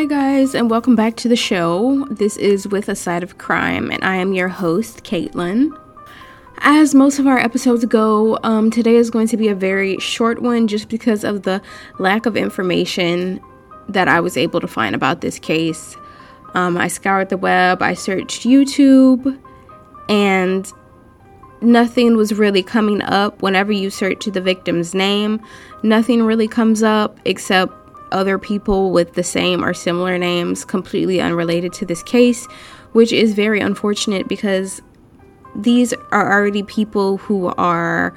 Hi, guys, and welcome back to the show. This is With a Side of Crime, and I am your host, Caitlin. As most of our episodes go, um, today is going to be a very short one just because of the lack of information that I was able to find about this case. Um, I scoured the web, I searched YouTube, and nothing was really coming up. Whenever you search the victim's name, nothing really comes up except other people with the same or similar names completely unrelated to this case, which is very unfortunate because these are already people who are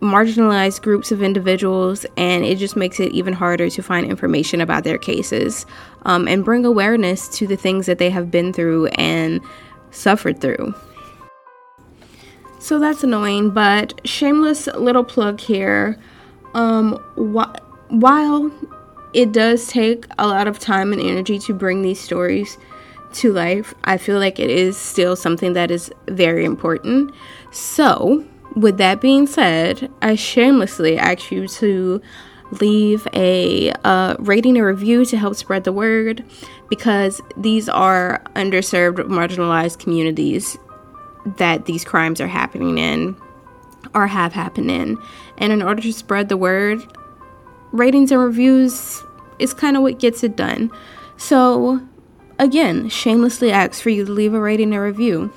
marginalized groups of individuals, and it just makes it even harder to find information about their cases um, and bring awareness to the things that they have been through and suffered through. So that's annoying, but shameless little plug here. Um, wh- while it does take a lot of time and energy to bring these stories to life, I feel like it is still something that is very important. So, with that being said, I shamelessly ask you to leave a uh, rating or review to help spread the word because these are underserved, marginalized communities that these crimes are happening in or have happened in. And in order to spread the word, ratings and reviews is kind of what gets it done. So, again, shamelessly ask for you to leave a rating and review.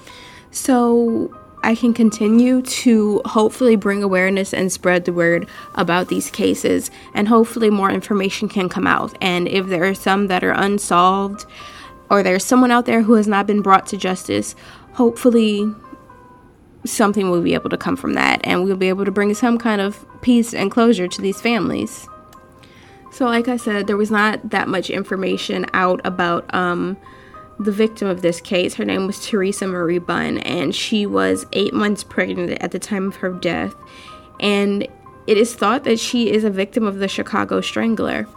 So, I can continue to hopefully bring awareness and spread the word about these cases, and hopefully more information can come out. And if there are some that are unsolved, or there's someone out there who has not been brought to justice, hopefully something will be able to come from that, and we'll be able to bring some kind of peace and closure to these families. So, like I said, there was not that much information out about um, the victim of this case. Her name was Theresa Marie Bunn, and she was eight months pregnant at the time of her death. And it is thought that she is a victim of the Chicago Strangler.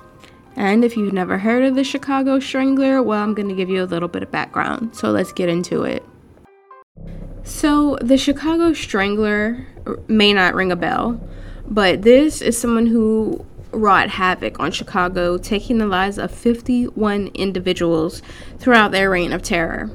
And if you've never heard of the Chicago Strangler, well, I'm going to give you a little bit of background. So let's get into it. So, the Chicago Strangler may not ring a bell, but this is someone who wrought havoc on Chicago, taking the lives of 51 individuals throughout their reign of terror.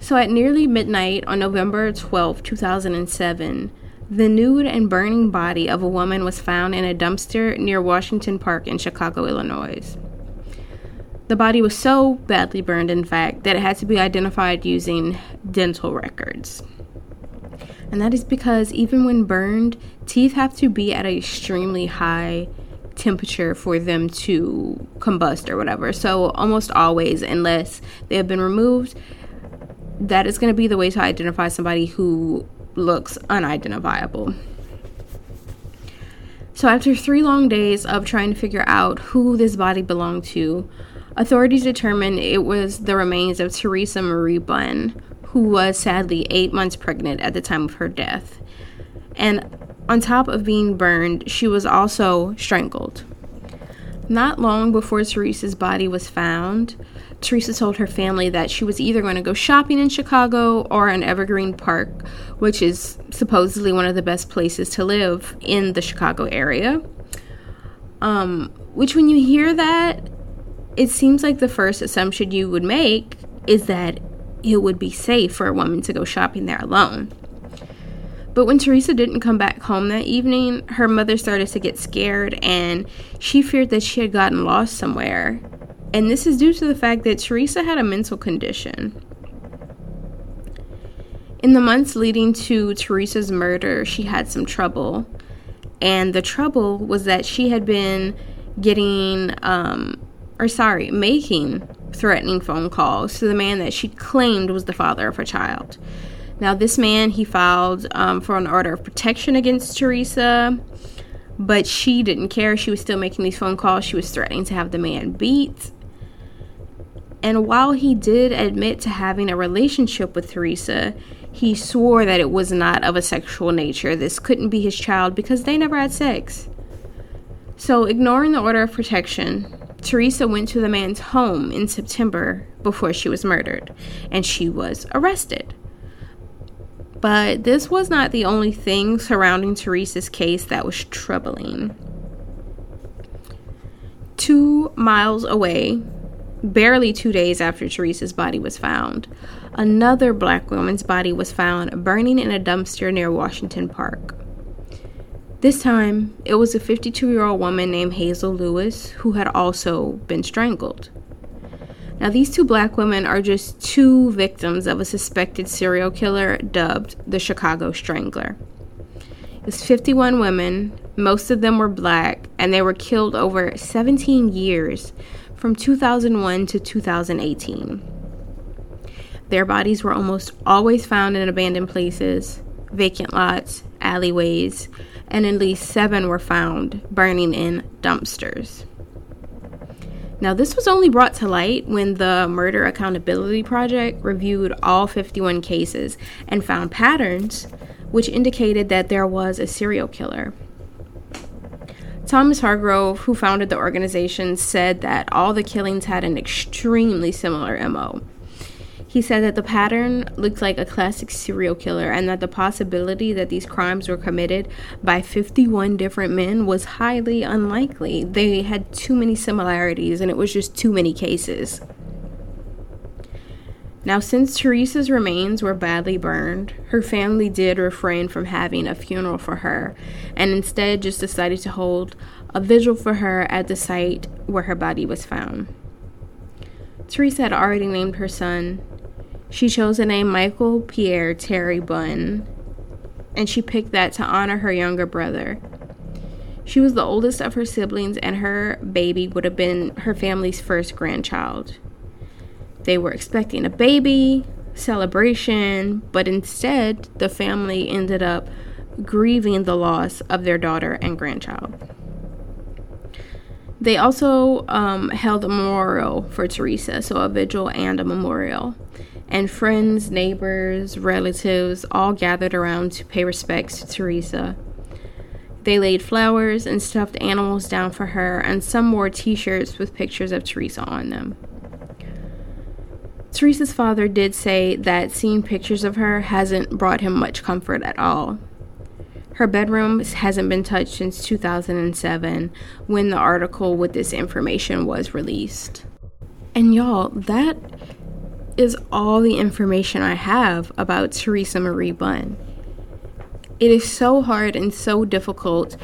So, at nearly midnight on November 12, 2007, the nude and burning body of a woman was found in a dumpster near Washington Park in Chicago, Illinois. The body was so badly burned, in fact, that it had to be identified using dental records. And that is because even when burned, teeth have to be at an extremely high temperature for them to combust or whatever. So, almost always, unless they have been removed, that is going to be the way to identify somebody who looks unidentifiable. So, after three long days of trying to figure out who this body belonged to, authorities determined it was the remains of Theresa Marie Bunn, who was sadly eight months pregnant at the time of her death. And on top of being burned, she was also strangled. Not long before Theresa's body was found, Theresa told her family that she was either going to go shopping in Chicago or in Evergreen Park, which is supposedly one of the best places to live in the Chicago area. Um, which, when you hear that, it seems like the first assumption you would make is that it would be safe for a woman to go shopping there alone. But when Theresa didn't come back home that evening, her mother started to get scared and she feared that she had gotten lost somewhere. And this is due to the fact that Theresa had a mental condition. In the months leading to Theresa's murder, she had some trouble. And the trouble was that she had been getting, um, or sorry, making threatening phone calls to the man that she claimed was the father of her child. Now, this man, he filed um, for an order of protection against Theresa, but she didn't care. She was still making these phone calls. She was threatening to have the man beat. And while he did admit to having a relationship with Theresa, he swore that it was not of a sexual nature. This couldn't be his child because they never had sex. So, ignoring the order of protection, Theresa went to the man's home in September before she was murdered, and she was arrested. But this was not the only thing surrounding Theresa's case that was troubling. Two miles away barely two days after Theresa's body was found, another black woman's body was found burning in a dumpster near Washington Park. This time, it was a 52 year old woman named Hazel Lewis who had also been strangled. Now, these two black women are just two victims of a suspected serial killer dubbed the Chicago Strangler. It's 51 women, most of them were black, and they were killed over 17 years from 2001 to 2018. Their bodies were almost always found in abandoned places, vacant lots, alleyways, and at least seven were found burning in dumpsters. Now, this was only brought to light when the Murder Accountability Project reviewed all 51 cases and found patterns which indicated that there was a serial killer. Thomas Hargrove, who founded the organization, said that all the killings had an extremely similar MO. He said that the pattern looked like a classic serial killer and that the possibility that these crimes were committed by 51 different men was highly unlikely. They had too many similarities and it was just too many cases. Now, since Theresa's remains were badly burned, her family did refrain from having a funeral for her and instead just decided to hold a vigil for her at the site where her body was found. Theresa had already named her son. She chose the name Michael Pierre Terry Bunn, and she picked that to honor her younger brother. She was the oldest of her siblings, and her baby would have been her family's first grandchild. They were expecting a baby, celebration, but instead, the family ended up grieving the loss of their daughter and grandchild. They also um, held a memorial for Theresa, so a vigil and a memorial. And friends, neighbors, relatives all gathered around to pay respects to Theresa. They laid flowers and stuffed animals down for her, and some wore t shirts with pictures of Theresa on them. Theresa's father did say that seeing pictures of her hasn't brought him much comfort at all. Her bedroom hasn't been touched since 2007 when the article with this information was released. And y'all, that is all the information I have about Theresa Marie Bunn. It is so hard and so difficult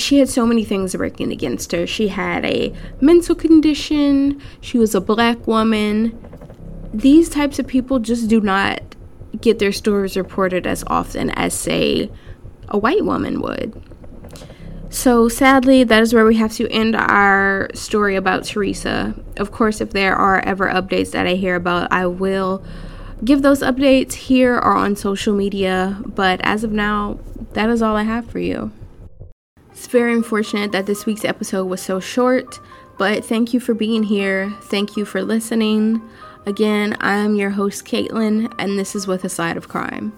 she had so many things working against her. She had a mental condition, she was a black woman. These types of people just do not get their stories reported as often as, say, a white woman would. So, sadly, that is where we have to end our story about Theresa. Of course, if there are ever updates that I hear about, I will give those updates here or on social media. But as of now, that is all I have for you. It's very unfortunate that this week's episode was so short, but thank you for being here. Thank you for listening. Again, I am your host, Caitlin, and this is With a Side of Crime.